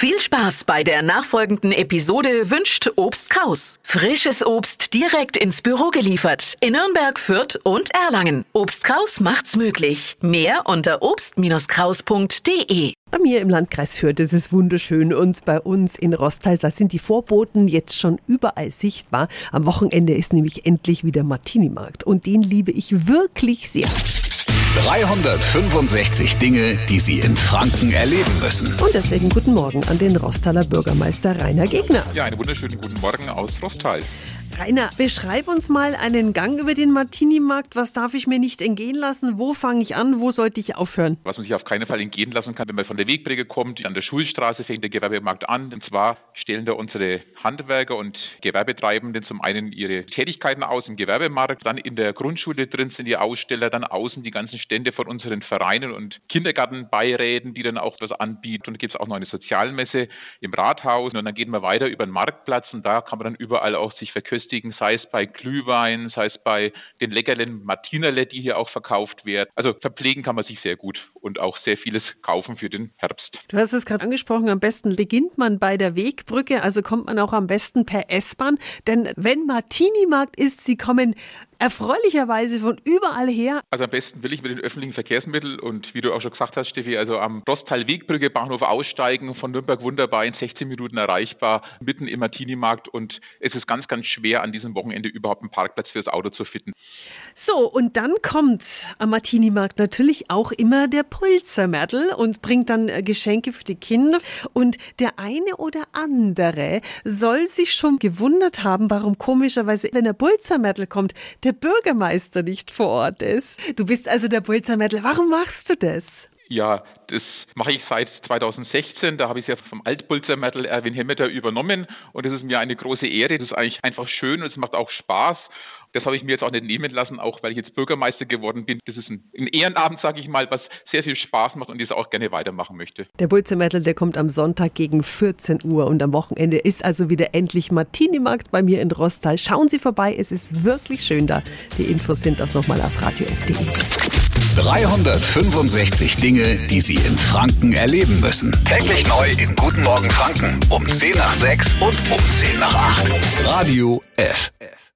Viel Spaß bei der nachfolgenden Episode wünscht Obst Kraus. Frisches Obst direkt ins Büro geliefert in Nürnberg, Fürth und Erlangen. Obst Kraus macht's möglich. Mehr unter obst-kraus.de. Bei mir im Landkreis Fürth ist es wunderschön und bei uns in Rostheil, da sind die Vorboten jetzt schon überall sichtbar. Am Wochenende ist nämlich endlich wieder Martini-Markt und den liebe ich wirklich sehr. 365 Dinge, die Sie in Franken erleben müssen. Und deswegen guten Morgen an den Rosthaler Bürgermeister Rainer Gegner. Ja, einen wunderschönen guten Morgen aus Rosthal. Rainer, beschreib uns mal einen Gang über den Martini-Markt. Was darf ich mir nicht entgehen lassen? Wo fange ich an? Wo sollte ich aufhören? Was man sich auf keinen Fall entgehen lassen kann, wenn man von der Wegbrücke kommt, an der Schulstraße fängt der Gewerbemarkt an. Und zwar stellen da unsere Handwerker und Gewerbetreibenden zum einen ihre Tätigkeiten aus im Gewerbemarkt, dann in der Grundschule drin sind die Aussteller, dann außen die ganzen Stände von unseren Vereinen und Kindergartenbeiräten, die dann auch was anbieten. Und da gibt es auch noch eine Sozialmesse im Rathaus. Und dann geht man weiter über den Marktplatz und da kann man dann überall auch sich verköstigen verköstigen, sei es bei Glühwein, sei es bei den leckeren Martinerle, die hier auch verkauft werden. Also verpflegen kann man sich sehr gut und auch sehr vieles kaufen für den Herbst. Du hast es gerade angesprochen, am besten beginnt man bei der Wegbrücke, also kommt man auch am besten per S-Bahn. Denn wenn Martini-Markt ist, sie kommen erfreulicherweise von überall her. Also am besten will ich mit den öffentlichen Verkehrsmitteln und wie du auch schon gesagt hast, Steffi, also am Rostal Wegbrücke Bahnhof aussteigen, von Nürnberg wunderbar in 16 Minuten erreichbar, mitten im Martini-Markt und es ist ganz, ganz schwer an diesem Wochenende überhaupt einen Parkplatz fürs Auto zu finden. So, und dann kommt am Martini-Markt natürlich auch immer der Pulzermärtel und bringt dann äh, Geschenke für die Kinder und der eine oder andere soll sich schon gewundert haben, warum komischerweise, wenn der Pulzermärtel kommt, der Bürgermeister nicht vor Ort ist. Du bist also der Pulzermädel. Warum machst du das? Ja, das mache ich seit 2016. Da habe ich es ja vom Altpulzermädel Erwin Hemmeter übernommen und es ist mir eine große Ehre. Das ist eigentlich einfach schön und es macht auch Spaß. Das habe ich mir jetzt auch nicht nehmen lassen, auch weil ich jetzt Bürgermeister geworden bin. Das ist ein, Ehrenabend, sage ich mal, was sehr viel Spaß macht und das auch gerne weitermachen möchte. Der Bulzemetal, der kommt am Sonntag gegen 14 Uhr und am Wochenende ist also wieder endlich Martini-Markt bei mir in Rostal. Schauen Sie vorbei, es ist wirklich schön da. Die Infos sind auch nochmal auf radio.de. 365 Dinge, die Sie in Franken erleben müssen. Täglich neu in Guten Morgen Franken um 10 nach 6 und um 10 nach 8. Radio F. F.